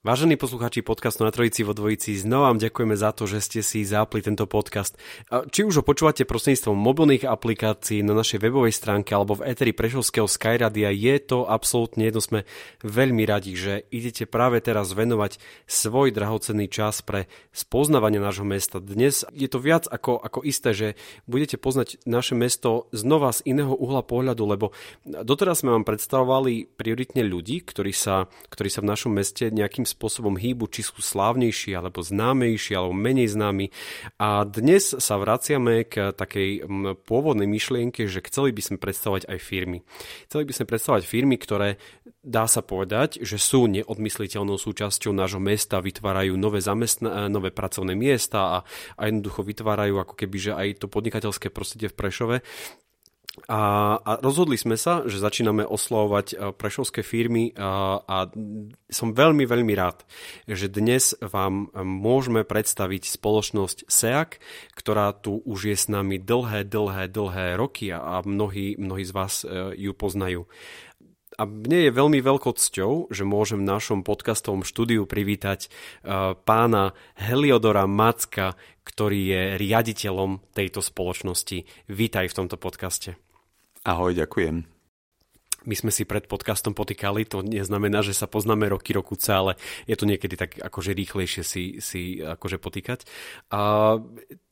Vážení poslucháči podcastu na Trojici vo Dvojici, znova vám ďakujeme za to, že ste si zapli tento podcast. Či už ho počúvate prostredníctvom mobilných aplikácií na našej webovej stránke alebo v Eteri Prešovského Skyradia, je to absolútne jedno. Sme veľmi radi, že idete práve teraz venovať svoj drahocenný čas pre spoznávanie nášho mesta. Dnes je to viac ako, ako isté, že budete poznať naše mesto znova z iného uhla pohľadu, lebo doteraz sme vám predstavovali prioritne ľudí, ktorí sa, ktorí sa v našom meste nejakým spôsobom hýbu, či sú slávnejší, alebo známejší, alebo menej známi. A dnes sa vraciame k takej pôvodnej myšlienke, že chceli by sme predstavovať aj firmy. Chceli by sme predstavovať firmy, ktoré dá sa povedať, že sú neodmysliteľnou súčasťou nášho mesta, vytvárajú nové, zamestna- nové pracovné miesta a, a jednoducho vytvárajú ako keby, že aj to podnikateľské prostredie v Prešove. A, a rozhodli sme sa, že začíname oslovovať e, prešovské firmy a, a som veľmi, veľmi rád, že dnes vám môžeme predstaviť spoločnosť SEAC, ktorá tu už je s nami dlhé, dlhé, dlhé roky a, mnohí, mnohí z vás e, ju poznajú. A mne je veľmi veľkou cťou, že môžem v našom podcastovom štúdiu privítať pána Heliodora Macka, ktorý je riaditeľom tejto spoločnosti. Vítaj v tomto podcaste. Ahoj, ďakujem. My sme si pred podcastom potýkali, to neznamená, že sa poznáme roky, rokuce, ale je to niekedy tak akože rýchlejšie si, si akože potýkať. A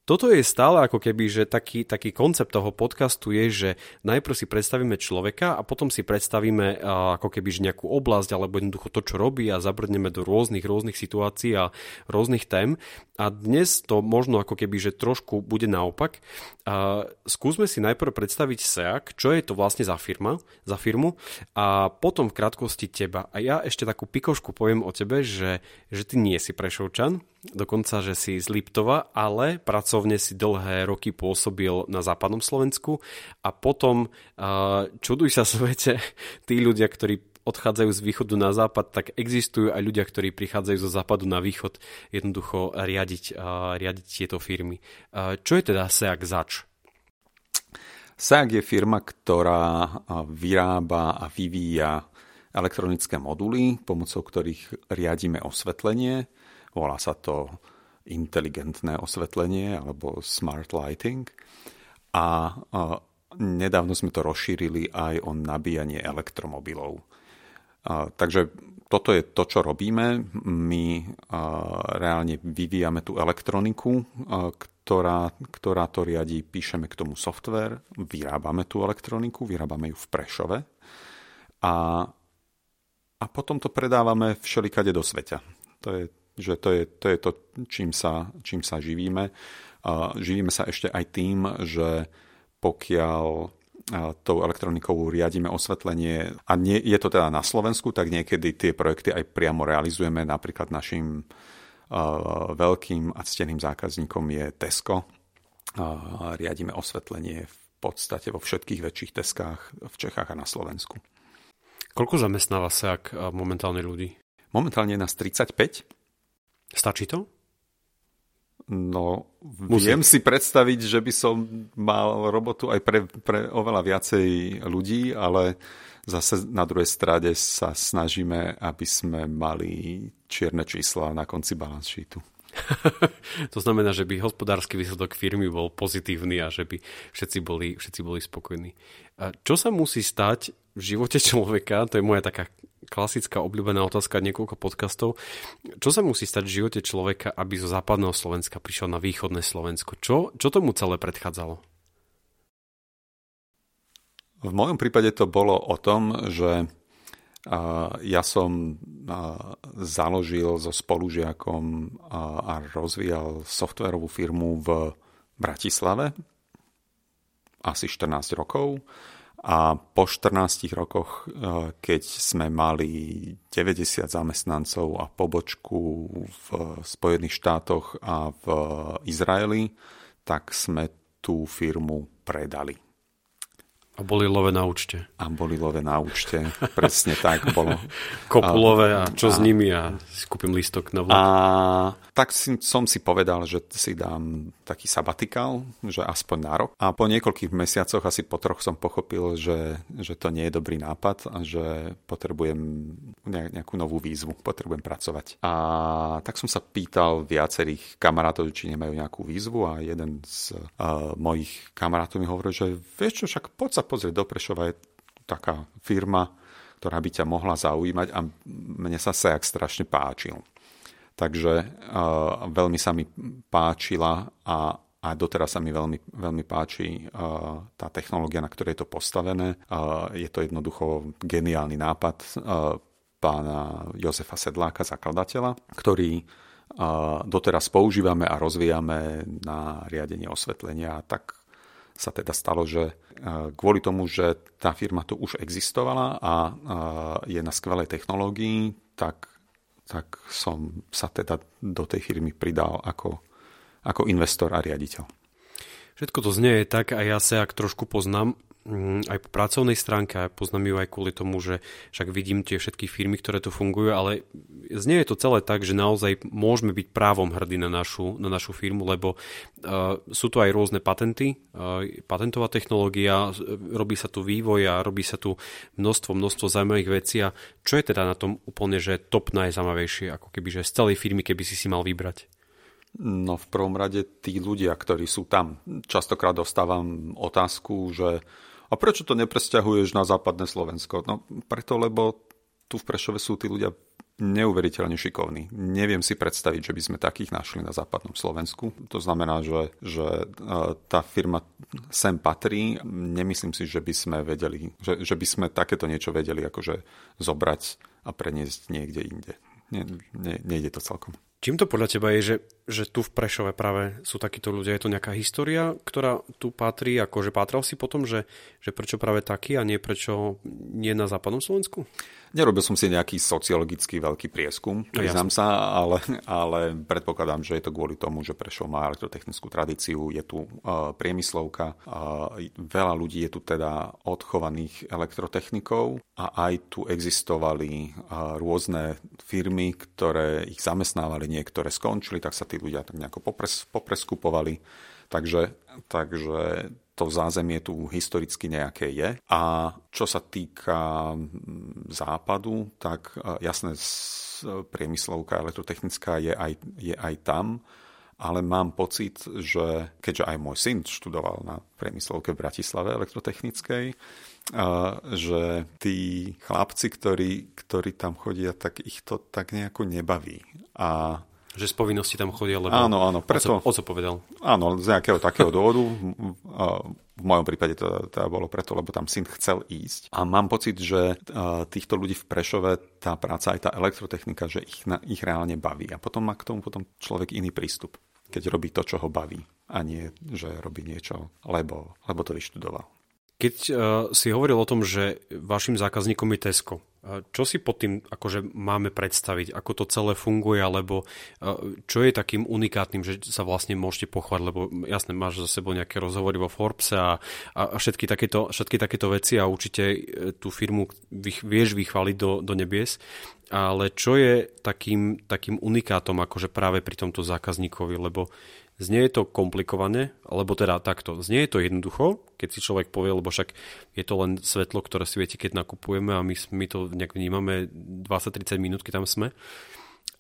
toto je stále ako keby, že taký, taký koncept toho podcastu je, že najprv si predstavíme človeka a potom si predstavíme ako keby že nejakú oblasť alebo jednoducho to, čo robí a zabrdneme do rôznych, rôznych situácií a rôznych tém. A dnes to možno ako keby, že trošku bude naopak. A skúsme si najprv predstaviť SEAK, čo je to vlastne za firma, za firmu a potom v krátkosti teba. A ja ešte takú pikošku poviem o tebe, že, že ty nie si Prešovčan, dokonca, že si z Liptova, ale pracovne si dlhé roky pôsobil na západnom Slovensku a potom, čuduj sa svete, tí ľudia, ktorí odchádzajú z východu na západ, tak existujú aj ľudia, ktorí prichádzajú zo západu na východ jednoducho riadiť, riadiť tieto firmy. Čo je teda SEAC zač? SEAC je firma, ktorá vyrába a vyvíja elektronické moduly, pomocou ktorých riadíme osvetlenie Volá sa to inteligentné osvetlenie alebo smart lighting. A nedávno sme to rozšírili aj o nabíjanie elektromobilov. Takže toto je to, čo robíme. My reálne vyvíjame tú elektroniku, ktorá, ktorá to riadí, píšeme k tomu software, vyrábame tú elektroniku, vyrábame ju v Prešove a, a potom to predávame všelikade do sveta. To je že to je to, je to čím, sa, čím sa živíme. Živíme sa ešte aj tým, že pokiaľ tou elektronikou riadíme osvetlenie a nie, je to teda na Slovensku, tak niekedy tie projekty aj priamo realizujeme. Napríklad našim veľkým a cteným zákazníkom je Tesco. Riadíme osvetlenie v podstate vo všetkých väčších Teskách v Čechách a na Slovensku. Koľko zamestnáva sa ak momentálne ľudí? Momentálne je nás 35 Stačí to? No, Musí. viem si predstaviť, že by som mal robotu aj pre, pre oveľa viacej ľudí, ale zase na druhej strade sa snažíme, aby sme mali čierne čísla na konci balance sheetu. to znamená, že by hospodársky výsledok firmy bol pozitívny a že by všetci boli, všetci boli spokojní. Čo sa musí stať v živote človeka, to je moja taká klasická obľúbená otázka niekoľko podcastov. Čo sa musí stať v živote človeka, aby zo západného Slovenska prišiel na východné Slovensko? Čo, čo tomu celé predchádzalo? V mojom prípade to bolo o tom, že Ja som založil so spolužiakom a rozvíjal softverovú firmu v Bratislave asi 14 rokov a po 14 rokoch, keď sme mali 90 zamestnancov a pobočku v Spojených štátoch a v Izraeli, tak sme tú firmu predali. A boli love na účte. A boli love na účte, presne tak bolo. Kopulové a čo a, s nimi a kúpim listok na vlak. A tak si, som si povedal, že si dám taký sabatikál, že aspoň na rok. A po niekoľkých mesiacoch, asi po troch som pochopil, že, že to nie je dobrý nápad a že potrebujem nejakú novú výzvu, potrebujem pracovať. A tak som sa pýtal viacerých kamarátov, či nemajú nejakú výzvu a jeden z uh, mojich kamarátov mi hovoril, že vieš čo, však poď sa pozrieť do Prešova, je taká firma, ktorá by ťa mohla zaujímať a mne sa Sejak strašne páčil. Takže uh, veľmi sa mi páčila a, a doteraz sa mi veľmi, veľmi páči uh, tá technológia, na ktorej je to postavené. Uh, je to jednoducho geniálny nápad uh, pána Jozefa Sedláka, zakladateľa, ktorý uh, doteraz používame a rozvíjame na riadenie osvetlenia. Tak sa teda stalo, že e, kvôli tomu, že tá firma tu už existovala a e, je na skvelej technológii, tak, tak som sa teda do tej firmy pridal ako, ako investor a riaditeľ. Všetko to znie tak a ja sa ak trošku poznám aj po pracovnej stránke, a poznám ju aj kvôli tomu, že však vidím tie všetky firmy, ktoré tu fungujú, ale znie je to celé tak, že naozaj môžeme byť právom hrdí na našu, na našu firmu, lebo uh, sú tu aj rôzne patenty, uh, patentová technológia, robí sa tu vývoj a robí sa tu množstvo, množstvo zaujímavých vecí a čo je teda na tom úplne, že top najzaujímavejšie, ako keby, že z celej firmy, keby si si mal vybrať? No v prvom rade tí ľudia, ktorí sú tam. Častokrát dostávam otázku, že a prečo to nepresťahuješ na západné Slovensko? No preto, lebo tu v Prešove sú tí ľudia neuveriteľne šikovní. Neviem si predstaviť, že by sme takých našli na západnom Slovensku. To znamená, že, že e, tá firma sem patrí. Nemyslím si, že by sme vedeli, že, že by sme takéto niečo vedeli akože zobrať a preniesť niekde inde. Nie, nie, nejde to celkom. Čím to podľa teba je, že, že tu v Prešove práve sú takíto ľudia? Je to nejaká história, ktorá tu patrí? Akože pátral si potom, že, že prečo práve taký a nie prečo nie na západnom Slovensku? Nerobil som si nejaký sociologický veľký prieskum, no, priznám sa, ale, ale predpokladám, že je to kvôli tomu, že Prešov má elektrotechnickú tradíciu, je tu uh, priemyslovka, uh, veľa ľudí je tu teda odchovaných elektrotechnikov a aj tu existovali uh, rôzne firmy, ktoré ich zamestnávali niektoré skončili, tak sa tí ľudia tak nejako popres, popreskupovali. Takže, takže to zázemie tu historicky nejaké je. A čo sa týka západu, tak e, jasné, priemyslovka elektrotechnická je aj, je aj tam, ale mám pocit, že keďže aj môj syn študoval na priemyslovke v Bratislave elektrotechnickej, že tí chlapci, ktorí, ktorí tam chodia, tak ich to tak nejako nebaví. A že z povinnosti tam chodia, lebo áno, áno, preto, o co povedal? Áno, z nejakého takého dôvodu. V mojom prípade to teda bolo preto, lebo tam syn chcel ísť. A mám pocit, že týchto ľudí v Prešove tá práca, aj tá elektrotechnika, že ich, na, ich reálne baví. A potom má k tomu potom človek iný prístup, keď robí to, čo ho baví. A nie, že robí niečo, lebo, lebo to vyštudoval. Keď uh, si hovoril o tom, že vašim zákazníkom je Tesco, uh, čo si pod tým akože máme predstaviť, ako to celé funguje, alebo uh, čo je takým unikátnym, že sa vlastne môžete pochváť, lebo jasne máš za sebou nejaké rozhovory vo Forbes a, a všetky, takéto, všetky takéto veci a určite tú firmu vieš vychváliť do, do nebies, ale čo je takým, takým unikátom akože práve pri tomto zákazníkovi, lebo Znie je to komplikované, alebo teda takto. Znie je to jednoducho, keď si človek povie, lebo však je to len svetlo, ktoré viete, keď nakupujeme a my, my to nejak vnímame 20-30 minút, keď tam sme.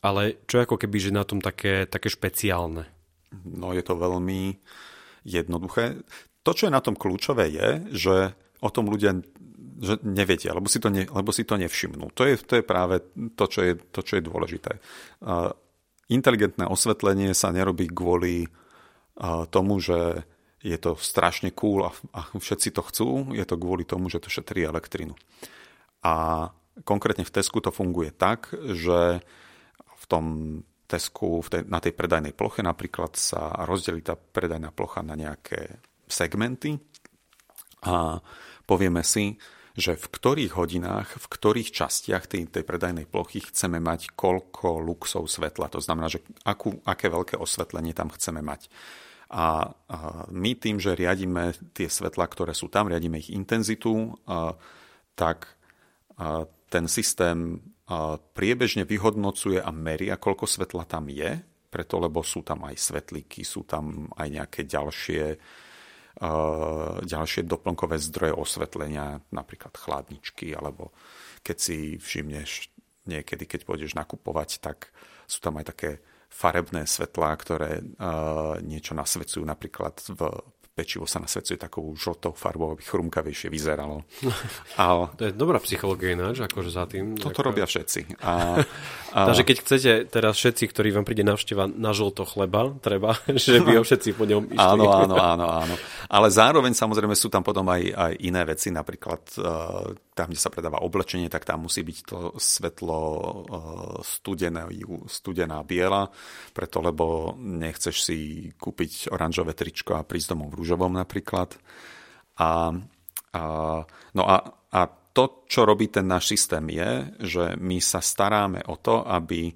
Ale čo ako keby, že na tom také, také špeciálne? No je to veľmi jednoduché. To, čo je na tom kľúčové, je, že o tom ľudia že nevedia, lebo si to, ne, lebo si to nevšimnú. To je, to je práve to čo je, to, čo je dôležité. Inteligentné osvetlenie sa nerobí kvôli tomu, že je to strašne cool a, a všetci to chcú, je to kvôli tomu, že to šetrí elektrinu. A konkrétne v Tesku to funguje tak, že v tom Tesku, v tej, na tej predajnej ploche napríklad sa rozdelí tá predajná plocha na nejaké segmenty a povieme si, že v ktorých hodinách, v ktorých častiach tej, tej predajnej plochy chceme mať koľko luxov svetla. To znamená, že akú, aké veľké osvetlenie tam chceme mať. A, my tým, že riadíme tie svetla, ktoré sú tam, riadíme ich intenzitu, tak ten systém priebežne vyhodnocuje a meria, koľko svetla tam je, preto lebo sú tam aj svetlíky, sú tam aj nejaké ďalšie ďalšie doplnkové zdroje osvetlenia, napríklad chladničky, alebo keď si všimneš niekedy, keď pôjdeš nakupovať, tak sú tam aj také farebné svetlá, ktoré uh, niečo nasvedcujú napríklad v pečivo sa nasvedcuje takou žltou farbou, aby chrumkavejšie vyzeralo. A, to je dobrá psychológia ináč, akože za tým. Toto ako... robia všetci. A, a... Takže keď chcete teraz všetci, ktorí vám príde navšteva na žlto chleba, treba, že by ho všetci po ňom išli. Áno, áno, áno, áno. Ale zároveň samozrejme sú tam potom aj, aj iné veci, napríklad uh, tam, kde sa predáva oblečenie, tak tam musí byť to svetlo uh, studené, studená biela, preto lebo nechceš si kúpiť oranžové tričko a prísť domov v rúžovom napríklad. A, a, no a, a to, čo robí ten náš systém je, že my sa staráme o to, aby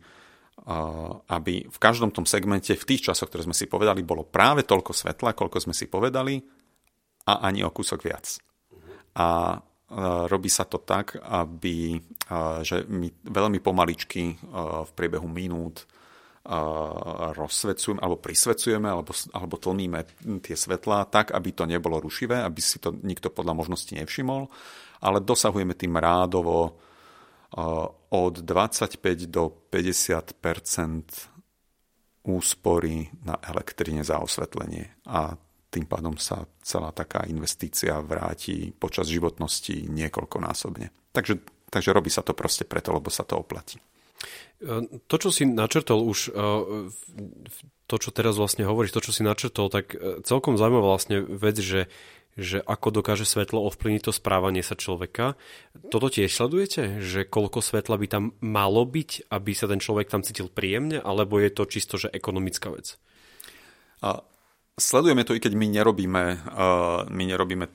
aby v každom tom segmente, v tých časoch, ktoré sme si povedali, bolo práve toľko svetla, koľko sme si povedali a ani o kúsok viac. A robí sa to tak, aby, že my veľmi pomaličky v priebehu minút rozsvecujeme alebo prisvecujeme alebo, alebo tlmíme tie svetlá tak, aby to nebolo rušivé, aby si to nikto podľa možnosti nevšimol, ale dosahujeme tým rádovo od 25 do 50% úspory na elektrine za osvetlenie. A tým pádom sa celá taká investícia vráti počas životnosti niekoľkonásobne. Takže, takže robí sa to proste preto, lebo sa to oplatí. To, čo si načrtol už, e, to, čo teraz vlastne hovoríš, to, čo si načrtol, tak e, celkom zaujímavá vlastne vec, že, že ako dokáže svetlo ovplyvniť to správanie sa človeka. Toto tiež sledujete? Že koľko svetla by tam malo byť, aby sa ten človek tam cítil príjemne, alebo je to čisto, že ekonomická vec? A Sledujeme to, i keď my nerobíme, uh, my nerobíme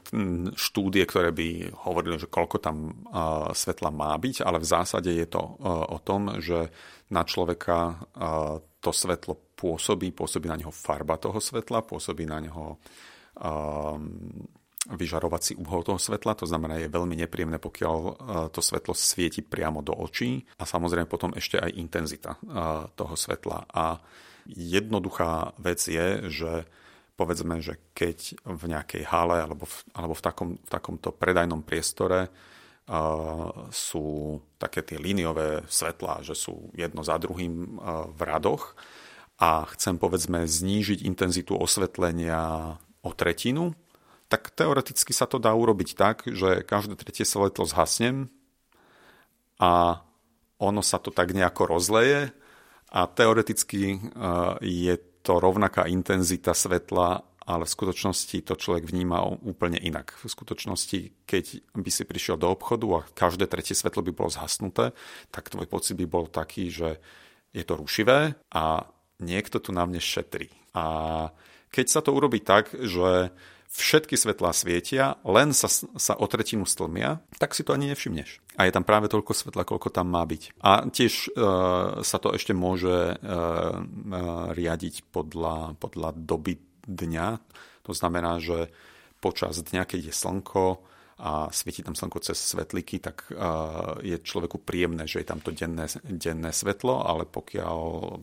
štúdie, ktoré by hovorili, že koľko tam uh, svetla má byť, ale v zásade je to uh, o tom, že na človeka to svetlo pôsobí, pôsobí na neho farba toho svetla, pôsobí na neho vyžarovací uhol toho svetla, to znamená, je veľmi nepríjemné, pokiaľ to svetlo svieti priamo do očí a samozrejme potom ešte aj intenzita toho svetla. A jednoduchá vec je, že povedzme, že keď v nejakej hale alebo v, alebo v, takom, v takomto predajnom priestore uh, sú také tie líniové svetlá, že sú jedno za druhým uh, v radoch. A chcem povedzme znížiť intenzitu osvetlenia o tretinu, tak teoreticky sa to dá urobiť tak, že každé tretie svetlo zhasnem a ono sa to tak nejako rozleje a teoreticky uh, je to rovnaká intenzita svetla, ale v skutočnosti to človek vníma úplne inak. V skutočnosti, keď by si prišiel do obchodu a každé tretie svetlo by bolo zhasnuté, tak tvoj pocit by bol taký, že je to rušivé a niekto tu na mne šetrí. A keď sa to urobí tak, že všetky svetlá svietia, len sa, sa o tretinu stlmia, tak si to ani nevšimneš. A je tam práve toľko svetla, koľko tam má byť. A tiež e, sa to ešte môže e, e, riadiť podľa, podľa doby dňa. To znamená, že počas dňa, keď je slnko, a svieti tam slnko cez svetlíky, tak je človeku príjemné, že je tam to denné, denné svetlo, ale pokiaľ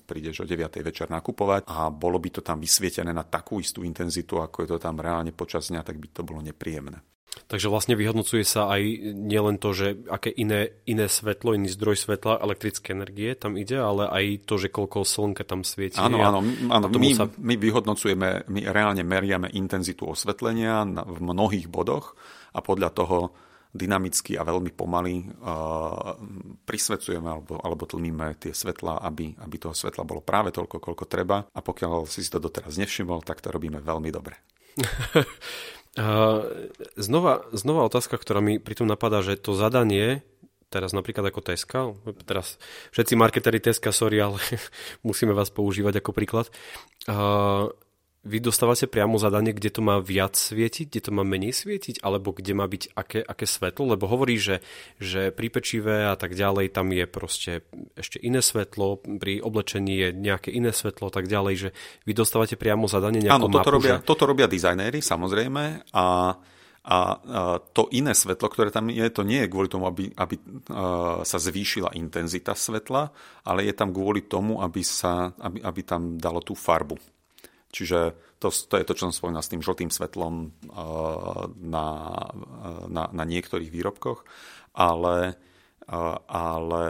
prídeš o 9. večer nakupovať a bolo by to tam vysvietené na takú istú intenzitu, ako je to tam reálne počas dňa, tak by to bolo nepríjemné. Takže vlastne vyhodnocuje sa aj nielen to, že aké iné, iné svetlo, iný zdroj svetla, elektrické energie tam ide, ale aj to, že koľko slnka tam svieti. Áno, áno, áno my, sa... my vyhodnocujeme, my reálne meriame intenzitu osvetlenia v mnohých bodoch a podľa toho dynamicky a veľmi pomaly uh, prisvecujeme alebo, alebo tlmíme tie svetlá, aby, aby toho svetla bolo práve toľko, koľko treba. A pokiaľ si to doteraz nevšimol, tak to robíme veľmi dobre. znova, znova otázka, ktorá mi pri tom napadá, že to zadanie teraz napríklad ako Teska, teraz všetci marketéri Teska, sorry, ale musíme vás používať ako príklad. Vy dostávate priamo zadanie, kde to má viac svietiť, kde to má menej svietiť, alebo kde má byť aké, aké svetlo, lebo hovorí, že, že pri pečive a tak ďalej tam je proste ešte iné svetlo, pri oblečení je nejaké iné svetlo a tak ďalej, že vy dostávate priamo zadanie Áno, toto mapu, robia, že... toto robia dizajnéri, samozrejme, a a to iné svetlo, ktoré tam je, to nie je kvôli tomu, aby, aby sa zvýšila intenzita svetla, ale je tam kvôli tomu, aby, sa, aby, aby tam dalo tú farbu. Čiže to, to je to, čo som spomínal s tým žltým svetlom na, na, na niektorých výrobkoch, ale, ale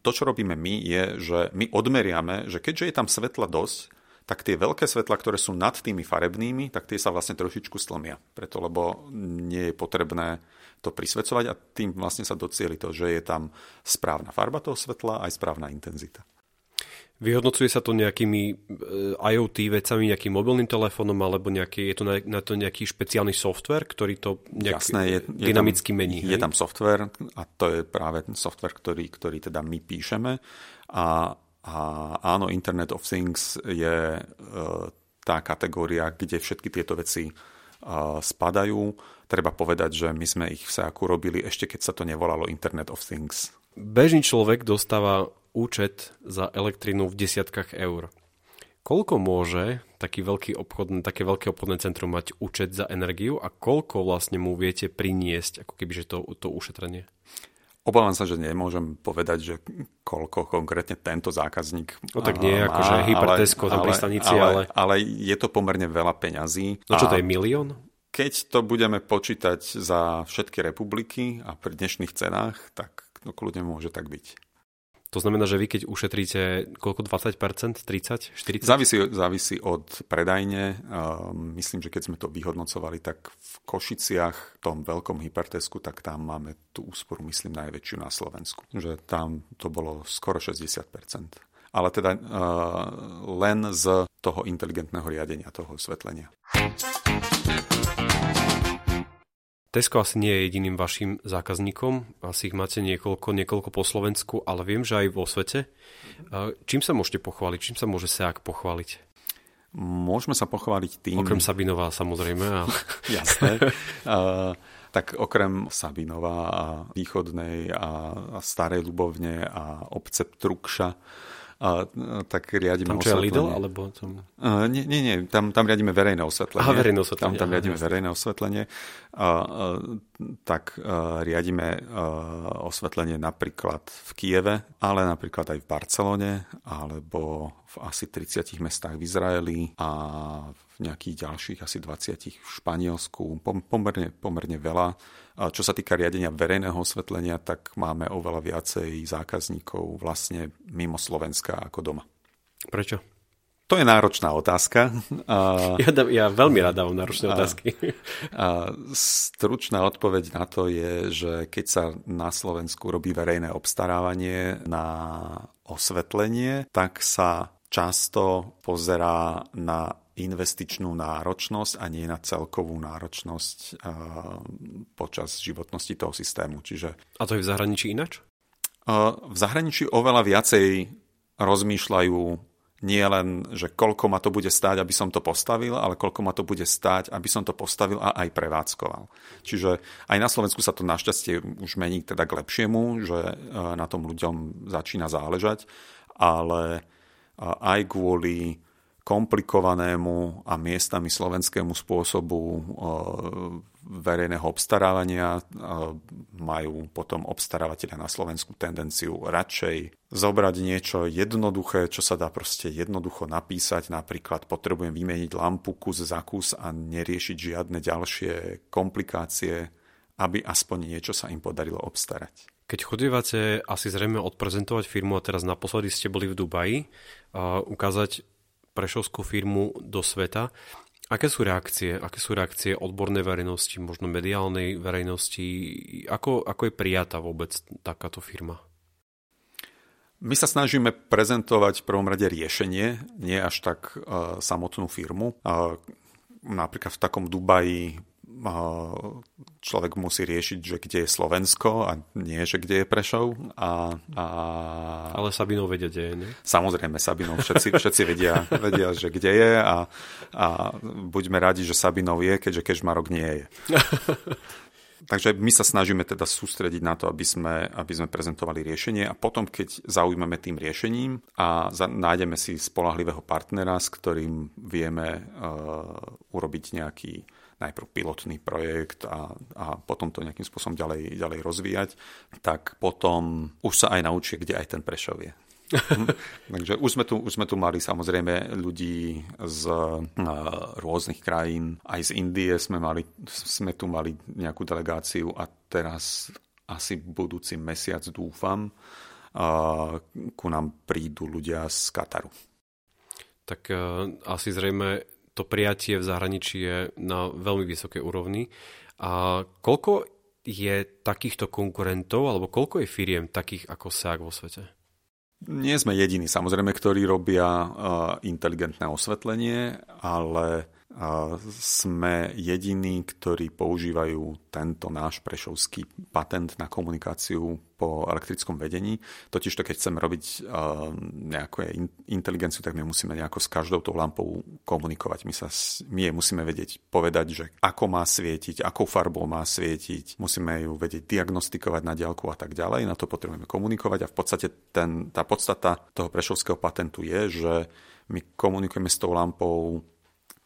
to, čo robíme my, je, že my odmeriame, že keďže je tam svetla dosť, tak tie veľké svetla, ktoré sú nad tými farebnými, tak tie sa vlastne trošičku stlmia. Preto, lebo nie je potrebné to prisvedcovať a tým vlastne sa docieli to, že je tam správna farba toho svetla aj správna intenzita. Vyhodnocuje sa to nejakými e, IoT vecami, nejakým mobilným telefónom, alebo nejaký, je to na, na to nejaký špeciálny software, ktorý to nejak Jasné, je, je dynamicky tam, mení? Je hej? tam software a to je práve ten software, ktorý, ktorý teda my píšeme a, a áno, Internet of Things je e, tá kategória, kde všetky tieto veci e, spadajú. Treba povedať, že my sme ich v SEAKu robili ešte keď sa to nevolalo Internet of Things. Bežný človek dostáva účet za elektrínu v desiatkách eur. Koľko môže taký veľký obchodný, také veľké obchodné centrum mať účet za energiu a koľko vlastne mu viete priniesť, ako keby že to, to ušetrenie? Obávam sa, že nemôžem povedať, že koľko konkrétne tento zákazník No tak nie, má, akože hypertesko tam pri stanici, ale, ale... Ale je to pomerne veľa peňazí. No čo to je, milión? Keď to budeme počítať za všetky republiky a pri dnešných cenách, tak no kľudne môže tak byť. To znamená, že vy keď ušetríte koľko 20%, 30, 40? Závisí, závisí od predajne. Myslím, že keď sme to vyhodnocovali, tak v Košiciach, v tom veľkom hypertesku, tak tam máme tú úsporu, myslím, najväčšiu na Slovensku. Že tam to bolo skoro 60%. Ale teda len z toho inteligentného riadenia, toho osvetlenia. Tesco asi nie je jediným vašim zákazníkom, asi ich máte niekoľko, niekoľko po Slovensku, ale viem, že aj vo svete. Čím sa môžete pochváliť? Čím sa môže SEAK pochváliť? Môžeme sa pochváliť tým... Okrem Sabinová samozrejme. Ale... Jasné. uh, tak okrem Sabinova a Východnej a Starej Ľubovne a obce Trukša a, tak riadime tam, čo je Lidl, alebo tam... Uh, nie, nie, nie, tam, tam riadime verejné osvetlenie. Aha, verejné osvetlenie. Tam, tam riadime aha, verejné osvetlenie. A, uh, tak uh, riadime uh, osvetlenie napríklad v Kieve, ale napríklad aj v Barcelone, alebo v asi 30 mestách v Izraeli a v nejakých ďalších asi 20 v Španielsku. Pomerne, pomerne veľa čo sa týka riadenia verejného osvetlenia, tak máme oveľa viacej zákazníkov vlastne mimo Slovenska ako doma. Prečo? To je náročná otázka. Ja, dám, ja veľmi rád dávam náročné otázky. A, a stručná odpoveď na to je, že keď sa na Slovensku robí verejné obstarávanie na osvetlenie, tak sa často pozerá na investičnú náročnosť a nie na celkovú náročnosť uh, počas životnosti toho systému. Čiže, a to je v zahraničí inač? Uh, v zahraničí oveľa viacej rozmýšľajú nie len, že koľko ma to bude stáť, aby som to postavil, ale koľko ma to bude stáť, aby som to postavil a aj prevádzkoval. Čiže aj na Slovensku sa to našťastie už mení teda k lepšiemu, že na tom ľuďom začína záležať, ale aj kvôli komplikovanému a miestami slovenskému spôsobu e, verejného obstarávania e, majú potom obstarávateľia na Slovensku tendenciu radšej zobrať niečo jednoduché, čo sa dá proste jednoducho napísať. Napríklad potrebujem vymeniť lampu kus za kus a neriešiť žiadne ďalšie komplikácie, aby aspoň niečo sa im podarilo obstarať. Keď chodívate asi zrejme odprezentovať firmu a teraz naposledy ste boli v Dubaji, uh, ukázať prešovskú firmu do sveta. Aké sú reakcie? Aké sú reakcie odbornej verejnosti, možno mediálnej verejnosti? Ako, ako je prijatá vôbec takáto firma? My sa snažíme prezentovať v prvom rade riešenie, nie až tak uh, samotnú firmu. Uh, napríklad v takom Dubaji človek musí riešiť, že kde je Slovensko a nie, že kde je Prešov. A, a... Ale Sabinov vedia, kde je, nie? Samozrejme, Sabinov všetci, všetci vedia, vedia, že kde je a, a buďme radi, že Sabinov je, keďže Kežmarok nie je. Takže my sa snažíme teda sústrediť na to, aby sme, aby sme prezentovali riešenie a potom, keď zaujmeme tým riešením a za, nájdeme si spolahlivého partnera, s ktorým vieme uh, urobiť nejaký najprv pilotný projekt a, a potom to nejakým spôsobom ďalej, ďalej rozvíjať, tak potom už sa aj naučí, kde aj ten Prešov je. Takže už sme, tu, už sme tu mali samozrejme ľudí z uh, rôznych krajín. Aj z Indie sme, mali, sme tu mali nejakú delegáciu a teraz asi budúci mesiac dúfam, uh, ku nám prídu ľudia z Kataru. Tak uh, asi zrejme to prijatie v zahraničí je na veľmi vysokej úrovni. A koľko je takýchto konkurentov, alebo koľko je firiem takých ako SAG vo svete? Nie sme jediní, samozrejme, ktorí robia uh, inteligentné osvetlenie, ale sme jediní, ktorí používajú tento náš prešovský patent na komunikáciu po elektrickom vedení. Totiž to, keď chceme robiť nejakú inteligenciu, tak my musíme nejako s každou tou lampou komunikovať. My, sa, my je musíme vedieť povedať, že ako má svietiť, akou farbou má svietiť, musíme ju vedieť diagnostikovať na diaľku a tak ďalej. Na to potrebujeme komunikovať a v podstate ten, tá podstata toho prešovského patentu je, že my komunikujeme s tou lampou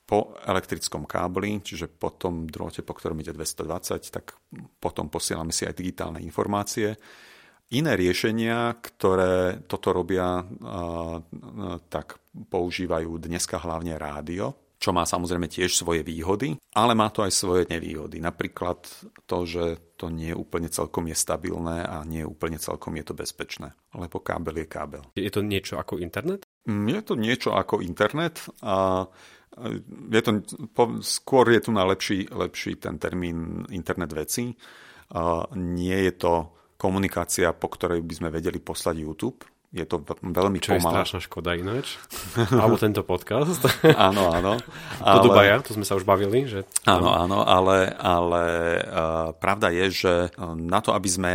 po elektrickom kábli, čiže po tom drôte, po ktorom ide 220, tak potom posielame si aj digitálne informácie. Iné riešenia, ktoré toto robia, tak používajú dneska hlavne rádio, čo má samozrejme tiež svoje výhody, ale má to aj svoje nevýhody. Napríklad to, že to nie je úplne celkom je stabilné a nie je úplne celkom je to bezpečné, lebo kábel je kábel. Je to niečo ako internet? Mm, je to niečo ako internet a je to, skôr je tu na lepší, lepší ten termín internet veci. Nie je to komunikácia, po ktorej by sme vedeli poslať YouTube, je to veľmi Čo pomalé. je strašná škoda ináč. Alebo tento podcast. áno, áno. Ale... Do Dubaja, to sme sa už bavili. Že... Áno, áno, ale, ale uh, pravda je, že na to, aby sme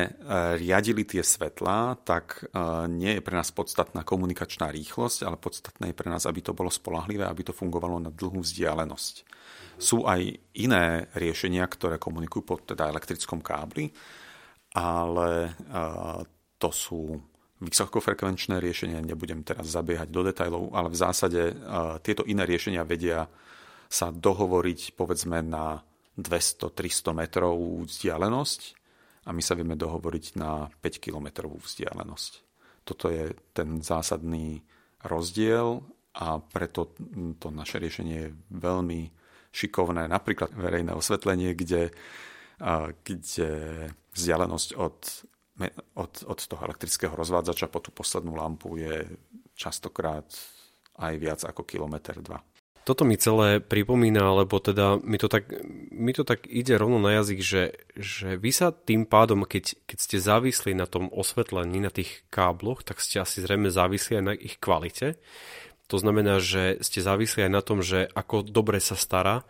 riadili tie svetlá, tak nie je pre nás podstatná komunikačná rýchlosť, ale podstatné je pre nás, aby to bolo spolahlivé, aby to fungovalo na dlhú vzdialenosť. Sú aj iné riešenia, ktoré komunikujú po teda elektrickom kábli, ale to sú vysokofrekvenčné riešenia, nebudem teraz zabiehať do detajlov, ale v zásade tieto iné riešenia vedia sa dohovoriť povedzme na 200-300 metrov vzdialenosť a my sa vieme dohovoriť na 5 kilometrovú vzdialenosť. Toto je ten zásadný rozdiel a preto to naše riešenie je veľmi šikovné. Napríklad verejné osvetlenie, kde, kde vzdialenosť od od, od toho elektrického rozvádzača po tú poslednú lampu je častokrát aj viac ako kilometr dva. Toto mi celé pripomína, lebo teda mi to tak, mi to tak ide rovno na jazyk, že, že vy sa tým pádom, keď, keď ste závisli na tom osvetlení, na tých kábloch, tak ste asi zrejme závisli aj na ich kvalite. To znamená, že ste závisli aj na tom, že ako dobre sa stará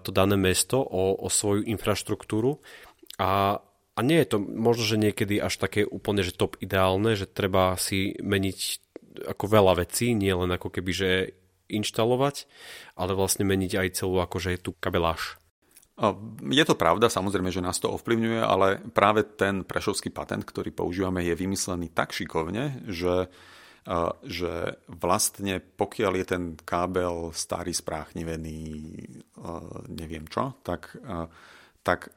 to dané mesto o, o svoju infraštruktúru a a nie je to možno, že niekedy až také úplne, že top ideálne, že treba si meniť ako veľa vecí, nie len ako keby, že inštalovať, ale vlastne meniť aj celú akože tú kabeláž. Je to pravda, samozrejme, že nás to ovplyvňuje, ale práve ten prešovský patent, ktorý používame, je vymyslený tak šikovne, že, že vlastne pokiaľ je ten kábel starý, spráchnivený, neviem čo, tak, tak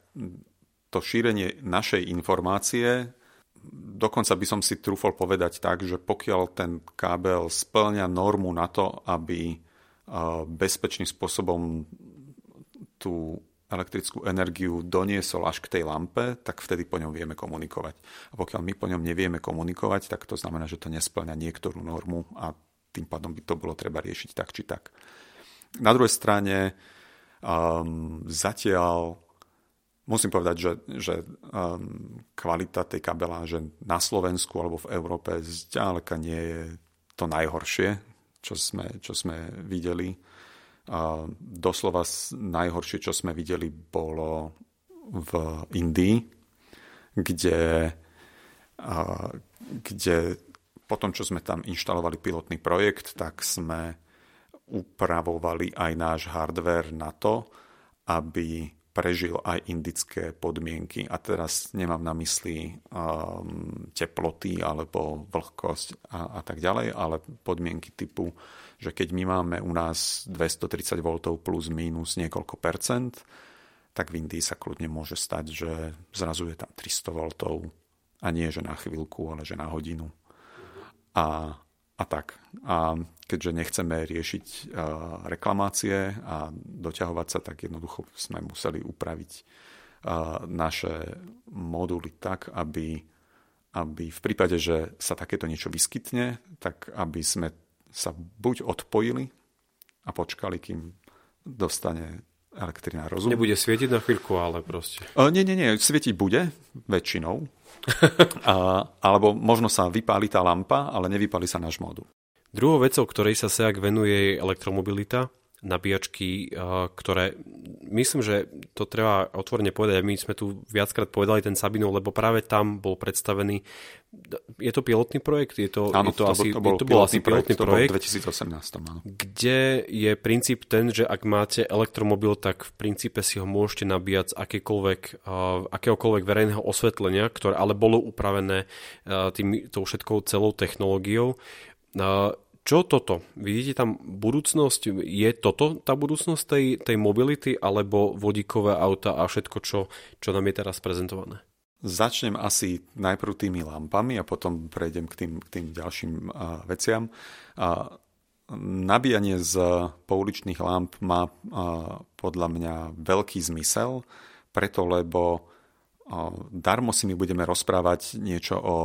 to šírenie našej informácie, dokonca by som si trúfol povedať tak, že pokiaľ ten kábel splňa normu na to, aby bezpečným spôsobom tú elektrickú energiu doniesol až k tej lampe, tak vtedy po ňom vieme komunikovať. A pokiaľ my po ňom nevieme komunikovať, tak to znamená, že to nesplňa niektorú normu a tým pádom by to bolo treba riešiť tak či tak. Na druhej strane um, zatiaľ musím povedať, že, že um, kvalita tej kabeláže na Slovensku alebo v Európe zďaleka nie je to najhoršie, čo sme, čo sme videli. Doslova najhoršie, čo sme videli, bolo v Indii, kde, kde po tom, čo sme tam inštalovali pilotný projekt, tak sme upravovali aj náš hardware na to, aby prežil aj indické podmienky. A teraz nemám na mysli um, teploty alebo vlhkosť a, a tak ďalej, ale podmienky typu, že keď my máme u nás 230 V plus minus niekoľko percent, tak v Indii sa kľudne môže stať, že zrazu je tam 300 V a nie, že na chvíľku, ale že na hodinu. A, a tak. A keďže nechceme riešiť uh, reklamácie a doťahovať sa, tak jednoducho sme museli upraviť uh, naše moduly tak, aby, aby v prípade, že sa takéto niečo vyskytne, tak aby sme sa buď odpojili a počkali, kým dostane elektrina rozum. Nebude svietiť na chvíľku, ale proste. Uh, nie, nie, nie, svietiť bude väčšinou. a, alebo možno sa vypáli tá lampa, ale nevypáli sa náš modul. Druhou vecou, ktorej sa SEAC venuje, je elektromobilita, nabíjačky, ktoré, myslím, že to treba otvorene povedať, my sme tu viackrát povedali ten Sabinov, lebo práve tam bol predstavený, je to pilotný projekt? Je to, áno, je to, to, asi, to bol, to bol asi pilotný projekt, projekt, to bol 2018. Áno. Kde je princíp ten, že ak máte elektromobil, tak v princípe si ho môžete nabíjať z akékoľvek, uh, akéhokoľvek verejného osvetlenia, ktoré ale bolo upravené uh, tým, tou všetkou celou technológiou. Čo toto? Vidíte tam budúcnosť? Je toto tá budúcnosť tej, tej mobility alebo vodíkové auta a všetko, čo, čo nám je teraz prezentované? Začnem asi najprv tými lampami a potom prejdem k tým, k tým ďalším uh, veciam. Uh, nabíjanie z pouličných lamp má uh, podľa mňa veľký zmysel, preto lebo Darmo si my budeme rozprávať niečo o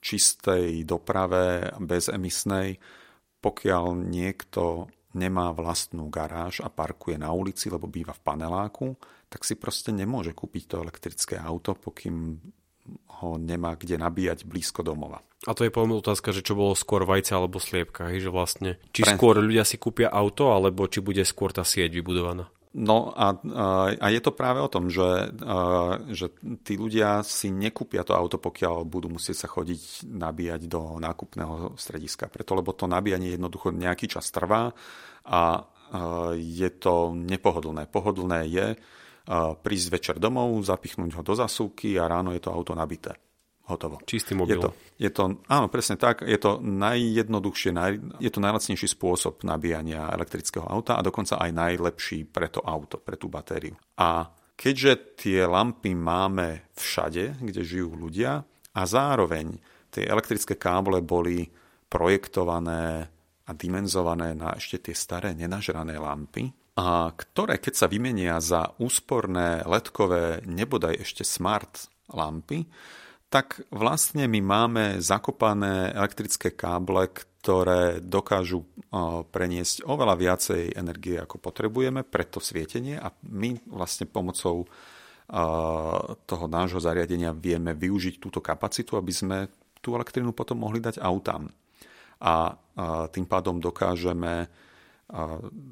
čistej doprave bezemisnej, pokiaľ niekto nemá vlastnú garáž a parkuje na ulici, lebo býva v paneláku, tak si proste nemôže kúpiť to elektrické auto, pokým ho nemá kde nabíjať blízko domova. A to je poviem otázka, že čo bolo skôr vajce alebo sliepka, že vlastne, či Pre... skôr ľudia si kúpia auto, alebo či bude skôr tá sieť vybudovaná. No a, a je to práve o tom, že, že tí ľudia si nekúpia to auto, pokiaľ budú musieť sa chodiť nabíjať do nákupného strediska. Preto, lebo to nabíjanie jednoducho nejaký čas trvá a je to nepohodlné. Pohodlné je prísť večer domov, zapichnúť ho do zasúky a ráno je to auto nabité hotovo. Čistý mobil. Je to, je to, áno, presne tak. Je to najjednoduchšie, naj, je to najlacnejší spôsob nabíjania elektrického auta a dokonca aj najlepší pre to auto, pre tú batériu. A keďže tie lampy máme všade, kde žijú ľudia a zároveň tie elektrické káble boli projektované a dimenzované na ešte tie staré nenažrané lampy, a ktoré keď sa vymenia za úsporné ledkové, nebodaj ešte smart lampy, tak vlastne my máme zakopané elektrické káble, ktoré dokážu preniesť oveľa viacej energie, ako potrebujeme pre to svietenie a my vlastne pomocou toho nášho zariadenia vieme využiť túto kapacitu, aby sme tú elektrínu potom mohli dať autám. A tým pádom dokážeme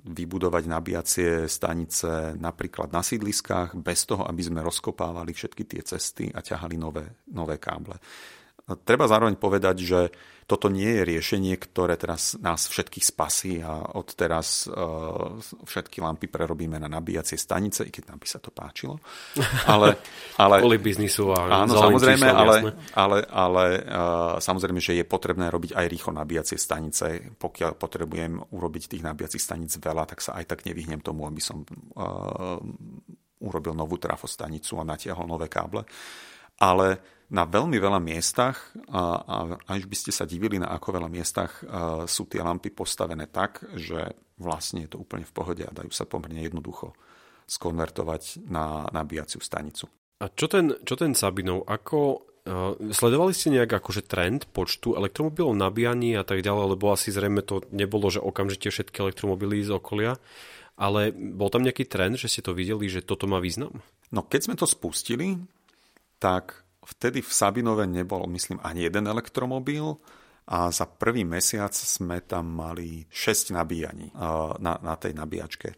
vybudovať nabíjacie stanice napríklad na sídliskách bez toho, aby sme rozkopávali všetky tie cesty a ťahali nové, nové káble. Treba zároveň povedať, že toto nie je riešenie, ktoré teraz nás všetkých spasí a od teraz uh, všetky lampy prerobíme na nabíjacie stanice, i keď nám by sa to páčilo. Ale, ale, Kvôli biznisu a Áno, samozrejme, číslom, ale, ale, ale uh, samozrejme, že je potrebné robiť aj rýchlo nabíjacie stanice. Pokiaľ potrebujem urobiť tých nabíjacích staníc veľa, tak sa aj tak nevyhnem tomu, aby som uh, urobil novú trafostanicu a natiahol nové káble. Ale na veľmi veľa miestach, a, a až by ste sa divili, na ako veľa miestach a, sú tie lampy postavené tak, že vlastne je to úplne v pohode a dajú sa pomerne jednoducho skonvertovať na nabíjaciu stanicu. A čo ten, čo ten Sabinov, ako Uh, sledovali ste nejak akože trend počtu elektromobilov, nabíjaní a tak ďalej, lebo asi zrejme to nebolo, že okamžite všetky elektromobily z okolia, ale bol tam nejaký trend, že ste to videli, že toto má význam? No keď sme to spustili, tak vtedy v Sabinove nebol, myslím, ani jeden elektromobil a za prvý mesiac sme tam mali 6 nabíjaní na, na tej nabíjačke.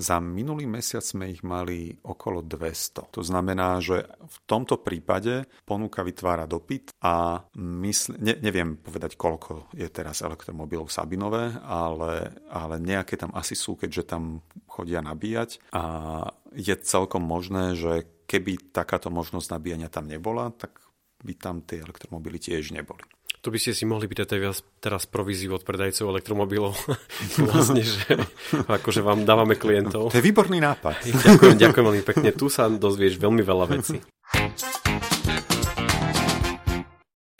Za minulý mesiac sme ich mali okolo 200. To znamená, že v tomto prípade ponuka vytvára dopyt a mysl... ne, neviem povedať, koľko je teraz elektromobilov Sabinové, ale, ale nejaké tam asi sú, keďže tam chodia nabíjať a je celkom možné, že keby takáto možnosť nabíjania tam nebola, tak by tam tie elektromobily tiež neboli. To by ste si mohli pýtať viac teraz províziu od predajcov elektromobilov. vlastne, že akože vám dávame klientov. To je výborný nápad. ďakujem, ďakujem veľmi pekne. Tu sa dozvieš veľmi veľa vecí.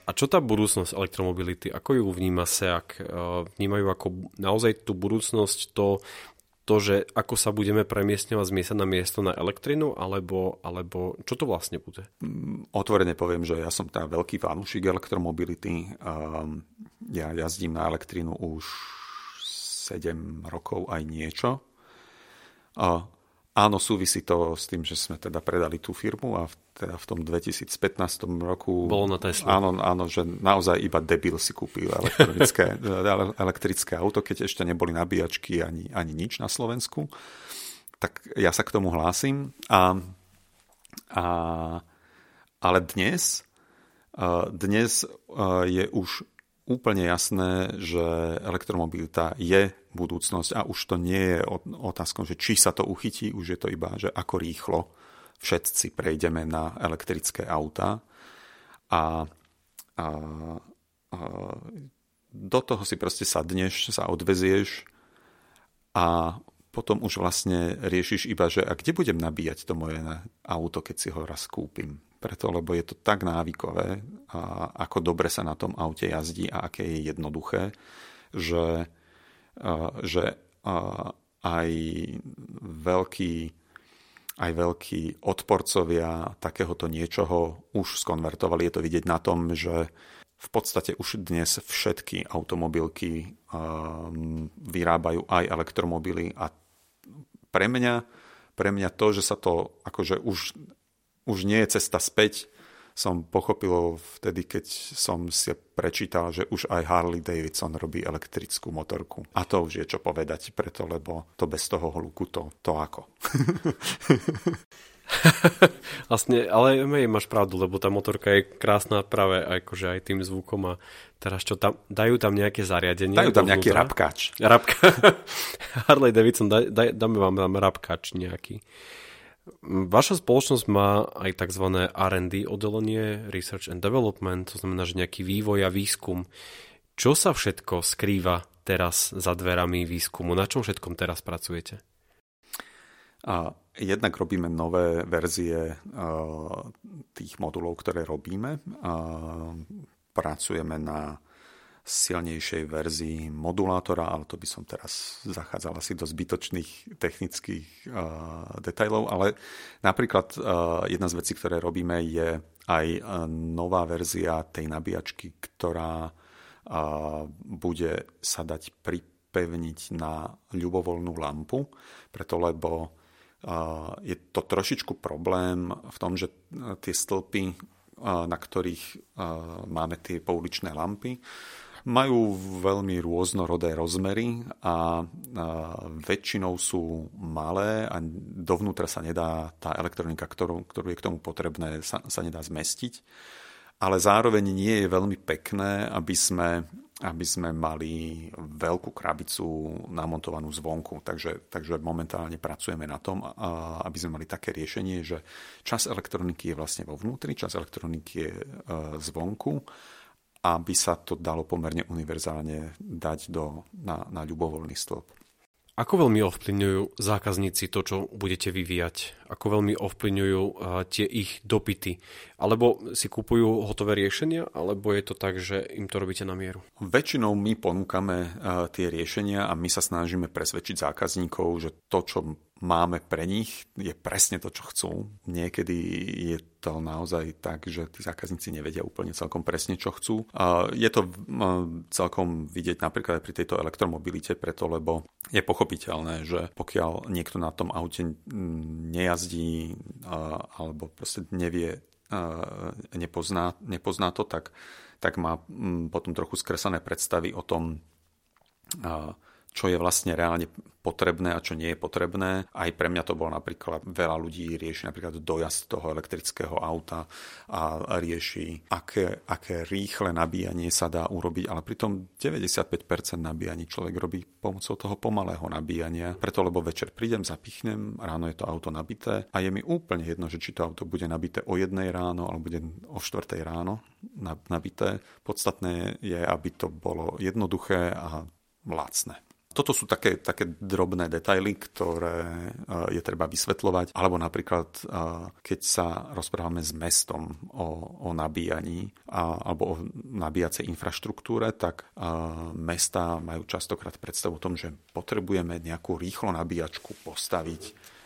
A čo tá budúcnosť elektromobility? Ako ju vníma SEAK? Vnímajú ako naozaj tú budúcnosť to, to, že ako sa budeme premiestňovať z miesta na miesto na elektrinu, alebo, alebo čo to vlastne bude? Mm, otvorene poviem, že ja som teda veľký fanúšik elektromobility. Ja jazdím na elektrínu už 7 rokov aj niečo. Áno, súvisí to s tým, že sme teda predali tú firmu a v, teda v tom 2015 roku... Bolo na Tesla. Áno, áno, že naozaj iba debil si kúpil elektrické, elektrické auto, keď ešte neboli nabíjačky ani, ani nič na Slovensku. Tak ja sa k tomu hlásim. A, a, ale dnes, dnes je už úplne jasné, že elektromobilita je budúcnosť a už to nie je otázkou, že či sa to uchytí, už je to iba, že ako rýchlo všetci prejdeme na elektrické auta. A, a, a do toho si proste sadneš, sa odvezieš a potom už vlastne riešiš iba, že a kde budem nabíjať to moje auto, keď si ho raz kúpim preto, lebo je to tak návykové, a ako dobre sa na tom aute jazdí a aké je jednoduché, že, že aj veľký aj veľkí odporcovia takéhoto niečoho už skonvertovali. Je to vidieť na tom, že v podstate už dnes všetky automobilky vyrábajú aj elektromobily a pre mňa, pre mňa to, že sa to akože už už nie je cesta späť, som pochopil vtedy, keď som si prečítal, že už aj Harley Davidson robí elektrickú motorku. A to už je čo povedať preto, lebo to bez toho hluku to, to ako. vlastne, ale máš pravdu, lebo tá motorka je krásna práve akože aj tým zvukom a teraz čo tam, dajú tam nejaké zariadenie. Dajú tam nejaký rapkač. Rapka. Harley Davidson, daj, daj, dáme vám tam rapkač nejaký. Vaša spoločnosť má aj tzv. R&D oddelenie, Research and Development, to znamená, že nejaký vývoj a výskum. Čo sa všetko skrýva teraz za dverami výskumu? Na čom všetkom teraz pracujete? A jednak robíme nové verzie tých modulov, ktoré robíme. A pracujeme na silnejšej verzii modulátora, ale to by som teraz zachádzal asi do zbytočných technických uh, detajlov, ale napríklad uh, jedna z vecí, ktoré robíme, je aj uh, nová verzia tej nabíjačky, ktorá uh, bude sa dať pripevniť na ľubovoľnú lampu, preto lebo uh, je to trošičku problém v tom, že tie stĺpy, na ktorých máme tie pouličné lampy, majú veľmi rôznorodé rozmery a, väčšinou sú malé a dovnútra sa nedá tá elektronika, ktorú, ktorú je k tomu potrebné, sa, sa nedá zmestiť. Ale zároveň nie je veľmi pekné, aby sme, aby sme mali veľkú krabicu namontovanú zvonku. Takže, takže momentálne pracujeme na tom, aby sme mali také riešenie, že čas elektroniky je vlastne vo vnútri, čas elektroniky je e, zvonku aby sa to dalo pomerne univerzálne dať do, na, na ľubovoľný stĺp. Ako veľmi ovplyvňujú zákazníci to, čo budete vyvíjať? Ako veľmi ovplyvňujú uh, tie ich dopity? Alebo si kupujú hotové riešenia, alebo je to tak, že im to robíte na mieru? Väčšinou my ponúkame uh, tie riešenia a my sa snažíme presvedčiť zákazníkov, že to, čo máme pre nich, je presne to, čo chcú. Niekedy je to naozaj tak, že tí zákazníci nevedia úplne celkom presne, čo chcú. Je to celkom vidieť napríklad aj pri tejto elektromobilite, preto lebo je pochopiteľné, že pokiaľ niekto na tom aute nejazdí alebo proste nevie, nepozná, nepozná to, tak tak má potom trochu skresané predstavy o tom, čo je vlastne reálne potrebné a čo nie je potrebné. Aj pre mňa to bolo napríklad, veľa ľudí rieši napríklad dojazd toho elektrického auta a rieši, aké, aké rýchle nabíjanie sa dá urobiť, ale pritom 95% nabíjaní človek robí pomocou toho pomalého nabíjania. Preto, lebo večer prídem, zapichnem, ráno je to auto nabité a je mi úplne jedno, že či to auto bude nabité o jednej ráno alebo bude o štvrtej ráno nabité. Podstatné je, aby to bolo jednoduché a lacné. Toto sú také, také drobné detaily, ktoré e, je treba vysvetľovať. Alebo napríklad, e, keď sa rozprávame s mestom o, o nabíjaní alebo o nabíjacej infraštruktúre, tak e, mesta majú častokrát predstavu o tom, že potrebujeme nejakú rýchlo nabíjačku postaviť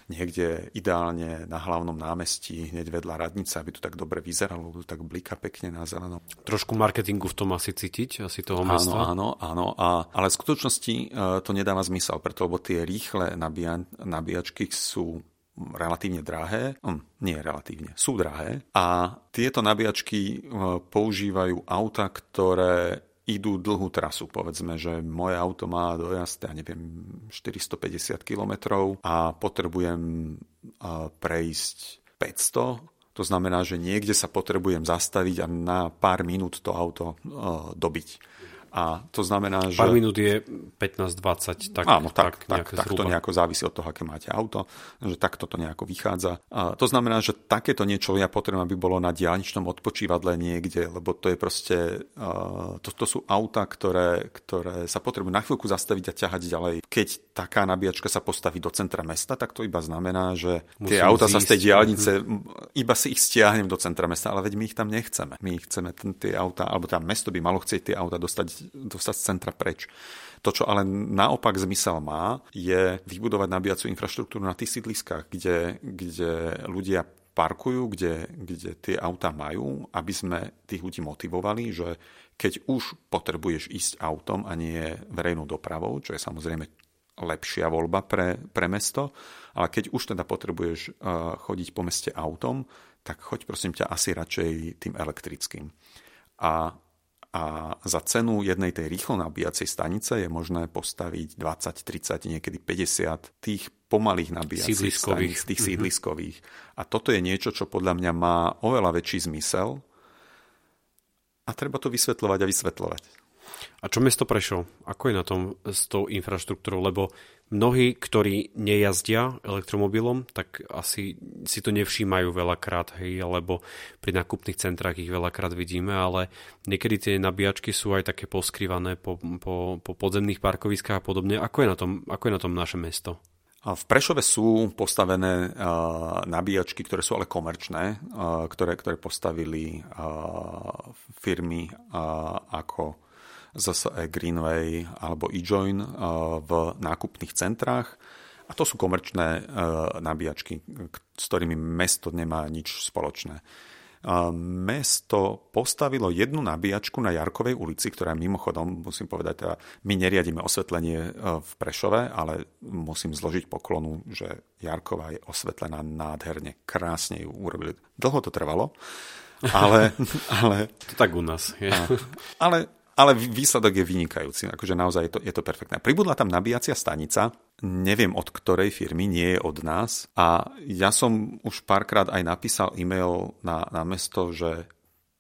niekde ideálne na hlavnom námestí, hneď vedľa radnice, aby to tak dobre vyzeralo, to tak blika pekne na zeleno. Trošku marketingu v tom asi cítiť, asi toho mesta. Áno, áno, áno. A, ale v skutočnosti e, to nedáva zmysel, preto lebo tie rýchle nabíja, nabíjačky sú relatívne drahé, hm, nie relatívne, sú drahé a tieto nabíjačky e, používajú auta, ktoré idú dlhú trasu. Povedzme, že moje auto má dojazd, ja neviem, 450 km a potrebujem prejsť 500. To znamená, že niekde sa potrebujem zastaviť a na pár minút to auto dobiť. A to znamená, že... Pár minút je 15-20, tak, Áno, tak, tak, tak, tak to nejako závisí od toho, aké máte auto, že takto to nejako vychádza. A to znamená, že takéto niečo ja potrebujem, aby bolo na diálničnom odpočívadle niekde, lebo to je proste... To, to sú auta, ktoré, ktoré sa potrebujú na chvíľku zastaviť a ťahať ďalej. Keď taká nabíjačka sa postaví do centra mesta, tak to iba znamená, že Musím tie auta zísť. sa z tej diálnice, iba si ich stiahnem do centra mesta, ale veď my ich tam nechceme. My chceme tie auta, alebo tam mesto by malo chcieť tie auta dostať dostať z centra preč. To, čo ale naopak zmysel má, je vybudovať nabíjacú infraštruktúru na tých sídliskách, kde, kde ľudia parkujú, kde, kde tie auta majú, aby sme tých ľudí motivovali, že keď už potrebuješ ísť autom a nie verejnou dopravou, čo je samozrejme lepšia voľba pre, pre mesto, ale keď už teda potrebuješ uh, chodiť po meste autom, tak choď prosím ťa asi radšej tým elektrickým. A a za cenu jednej tej rýchlo nabíjacej stanice je možné postaviť 20, 30, niekedy 50 tých pomalých nabíjacích staníc, tých mm-hmm. sídliskových. A toto je niečo, čo podľa mňa má oveľa väčší zmysel a treba to vysvetľovať a vysvetľovať. A čo mesto Prešov? Ako je na tom s tou infraštruktúrou? Lebo mnohí, ktorí nejazdia elektromobilom, tak asi si to nevšímajú veľakrát, hej, alebo pri nákupných centrách ich veľakrát vidíme, ale niekedy tie nabíjačky sú aj také poskrývané po, po, po podzemných parkoviskách a podobne. Ako je na tom, ako je na tom naše mesto? V Prešove sú postavené nabíjačky, ktoré sú ale komerčné, ktoré, ktoré postavili firmy ako ZSE Greenway alebo eJoin eh, v nákupných centrách. A to sú komerčné eh, nabíjačky, s ktorými mesto nemá nič spoločné. Eh, mesto postavilo jednu nabíjačku na Jarkovej ulici, ktorá mimochodom, musím povedať, teda, my neriadíme osvetlenie v Prešove, ale musím zložiť poklonu, že Jarková je osvetlená nádherne, krásne ju urobili. Dlho to trvalo, ale... ale to tak u nás je. Ale ale výsledok je vynikajúci, akože naozaj je to, je to perfektné. Pribudla tam nabíjacia stanica, neviem od ktorej firmy, nie je od nás a ja som už párkrát aj napísal e-mail na, na mesto, že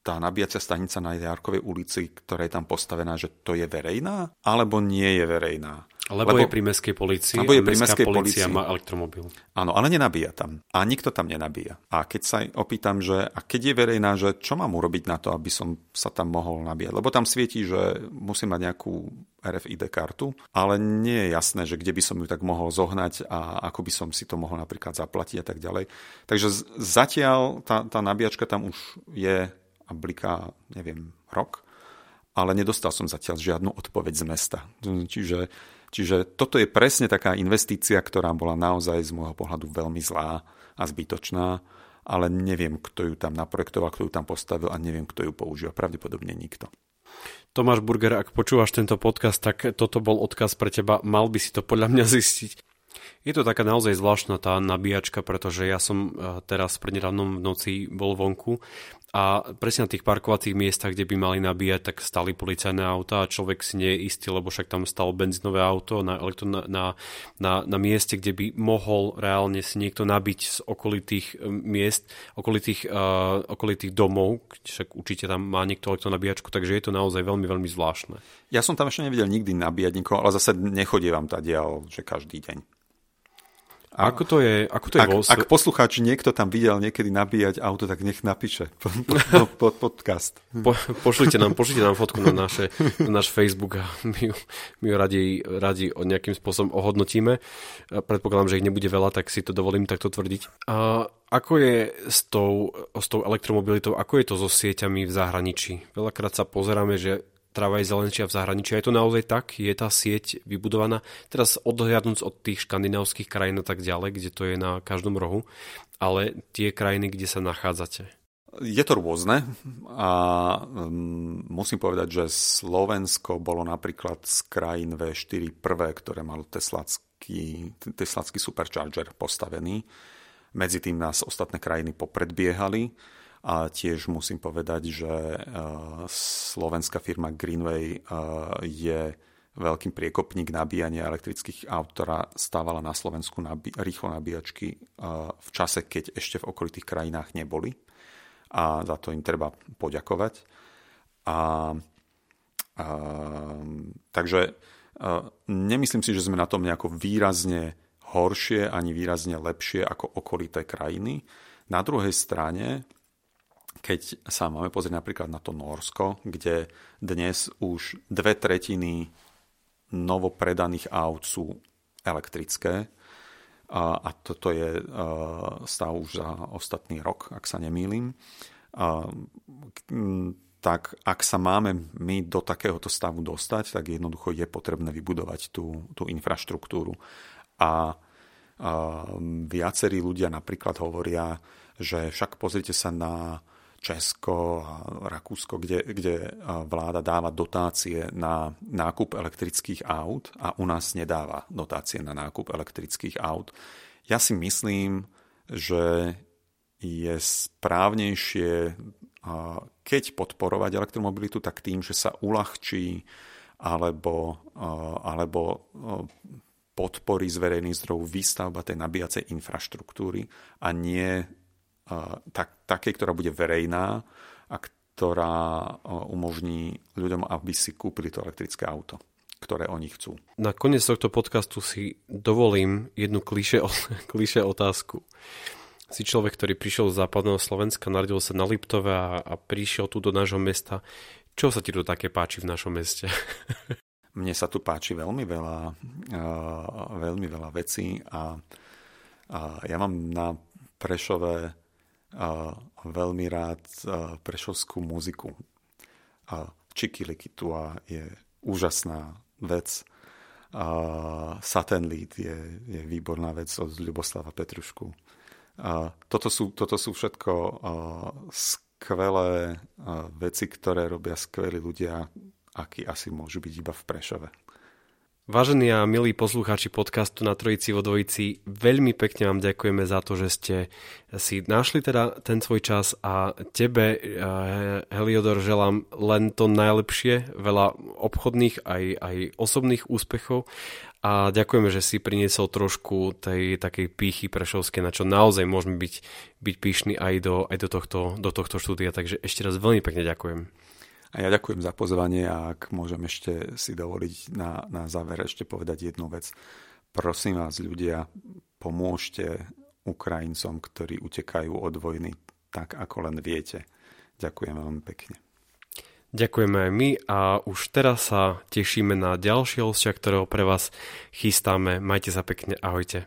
tá nabíjacia stanica na Jarkovej ulici, ktorá je tam postavená, že to je verejná, alebo nie je verejná. Lebo, lebo je pri mestskej policii lebo je pri mestskej policia má elektromobil. Áno, ale nenabíja tam. A nikto tam nenabíja. A keď sa opýtam, že a keď je verejná, že čo mám urobiť na to, aby som sa tam mohol nabíjať? Lebo tam svietí, že musím mať nejakú RFID kartu, ale nie je jasné, že kde by som ju tak mohol zohnať a ako by som si to mohol napríklad zaplatiť a tak ďalej. Takže zatiaľ tá, tá nabíjačka tam už je a bliká, neviem, rok, ale nedostal som zatiaľ žiadnu odpoveď z mesta. Čiže Čiže toto je presne taká investícia, ktorá bola naozaj z môjho pohľadu veľmi zlá a zbytočná, ale neviem, kto ju tam naprojektoval, kto ju tam postavil a neviem, kto ju používa. Pravdepodobne nikto. Tomáš Burger, ak počúvaš tento podcast, tak toto bol odkaz pre teba. Mal by si to podľa mňa zistiť. Je to taká naozaj zvláštna tá nabíjačka, pretože ja som eh, teraz prednedávnom v noci bol vonku a presne na tých parkovacích miestach, kde by mali nabíjať, tak stali policajné auta a človek si nie je istý, lebo však tam stalo benzínové auto na, na, na, na, na mieste, kde by mohol reálne si niekto nabiť z okolitých e, miest, okolitých, uh, okolitých domov, však určite tam má niekto nabíjačku, takže je to naozaj veľmi, veľmi zvláštne. Ja som tam ešte nevidel nikdy nabíjať nikoho, ale zase nechodievam dial, že každý deň. A ako to je, ako to je ak, vo... ak poslucháč niekto tam videl niekedy nabíjať auto, tak nech napíše pod, pod podcast. Po, pošlite, nám, pošlite nám fotku na, naše, na náš Facebook a my ju, my ju radi, radi nejakým spôsobom ohodnotíme. Predpokladám, že ich nebude veľa, tak si to dovolím takto tvrdiť. A ako je s tou, s tou elektromobilitou, ako je to so sieťami v zahraničí? Veľakrát sa pozeráme, že tráva je zelenšia v zahraničí. Je to naozaj tak? Je tá sieť vybudovaná? Teraz odhľadnúť od tých škandinávskych krajín a tak ďalej, kde to je na každom rohu, ale tie krajiny, kde sa nachádzate. Je to rôzne a um, musím povedať, že Slovensko bolo napríklad z krajín V4 prvé, ktoré malo teslacký, teslacký supercharger postavený. Medzi tým nás ostatné krajiny popredbiehali a tiež musím povedať, že e, slovenská firma Greenway e, je veľkým priekopník nabíjania elektrických aut, ktorá stávala na Slovensku nabí- rýchlo nabíjačky e, v čase, keď ešte v okolitých krajinách neboli. A za to im treba poďakovať. A, a, takže a, nemyslím si, že sme na tom nejako výrazne horšie ani výrazne lepšie ako okolité krajiny. Na druhej strane keď sa máme pozrieť napríklad na to Norsko, kde dnes už dve tretiny novopredaných aut sú elektrické, a, toto je stav už za ostatný rok, ak sa nemýlim, tak ak sa máme my do takéhoto stavu dostať, tak jednoducho je potrebné vybudovať tú, tú infraštruktúru. A viacerí ľudia napríklad hovoria, že však pozrite sa na Česko a Rakúsko, kde, kde vláda dáva dotácie na nákup elektrických aut a u nás nedáva dotácie na nákup elektrických aut. Ja si myslím, že je správnejšie, keď podporovať elektromobilitu, tak tým, že sa uľahčí alebo, alebo podporí z verejných zdrojov výstavba tej nabíjacej infraštruktúry a nie tak, takej, ktorá bude verejná a ktorá umožní ľuďom, aby si kúpili to elektrické auto ktoré oni chcú. Na koniec tohto podcastu si dovolím jednu kliše, kliše otázku. Si človek, ktorý prišiel z západného Slovenska, narodil sa na Liptove a, a prišiel tu do nášho mesta. Čo sa ti tu také páči v našom meste? Mne sa tu páči veľmi veľa, uh, veľmi veľa vecí a, a ja mám na Prešove veľmi rád prešovskú muziku. Čikilikitua je úžasná vec. Satin Lead je, je výborná vec od Ľuboslava Petrušku. Toto sú, toto sú všetko skvelé veci, ktoré robia skvelí ľudia, akí asi môžu byť iba v Prešove. Vážení a milí poslucháči podcastu na Trojici vo veľmi pekne vám ďakujeme za to, že ste si našli teda ten svoj čas a tebe, eh, Heliodor, želám len to najlepšie, veľa obchodných aj, aj osobných úspechov a ďakujeme, že si priniesol trošku tej takej pýchy prešovskej, na čo naozaj môžeme byť, byť píšni aj, do, aj do, tohto, do tohto štúdia, takže ešte raz veľmi pekne ďakujem. A ja ďakujem za pozvanie a ak môžem ešte si dovoliť na, na záver ešte povedať jednu vec. Prosím vás ľudia, pomôžte Ukrajincom, ktorí utekajú od vojny tak, ako len viete. Ďakujem veľmi pekne. Ďakujeme aj my a už teraz sa tešíme na ďalšie hostia, ktorého pre vás chystáme. Majte sa pekne, ahojte.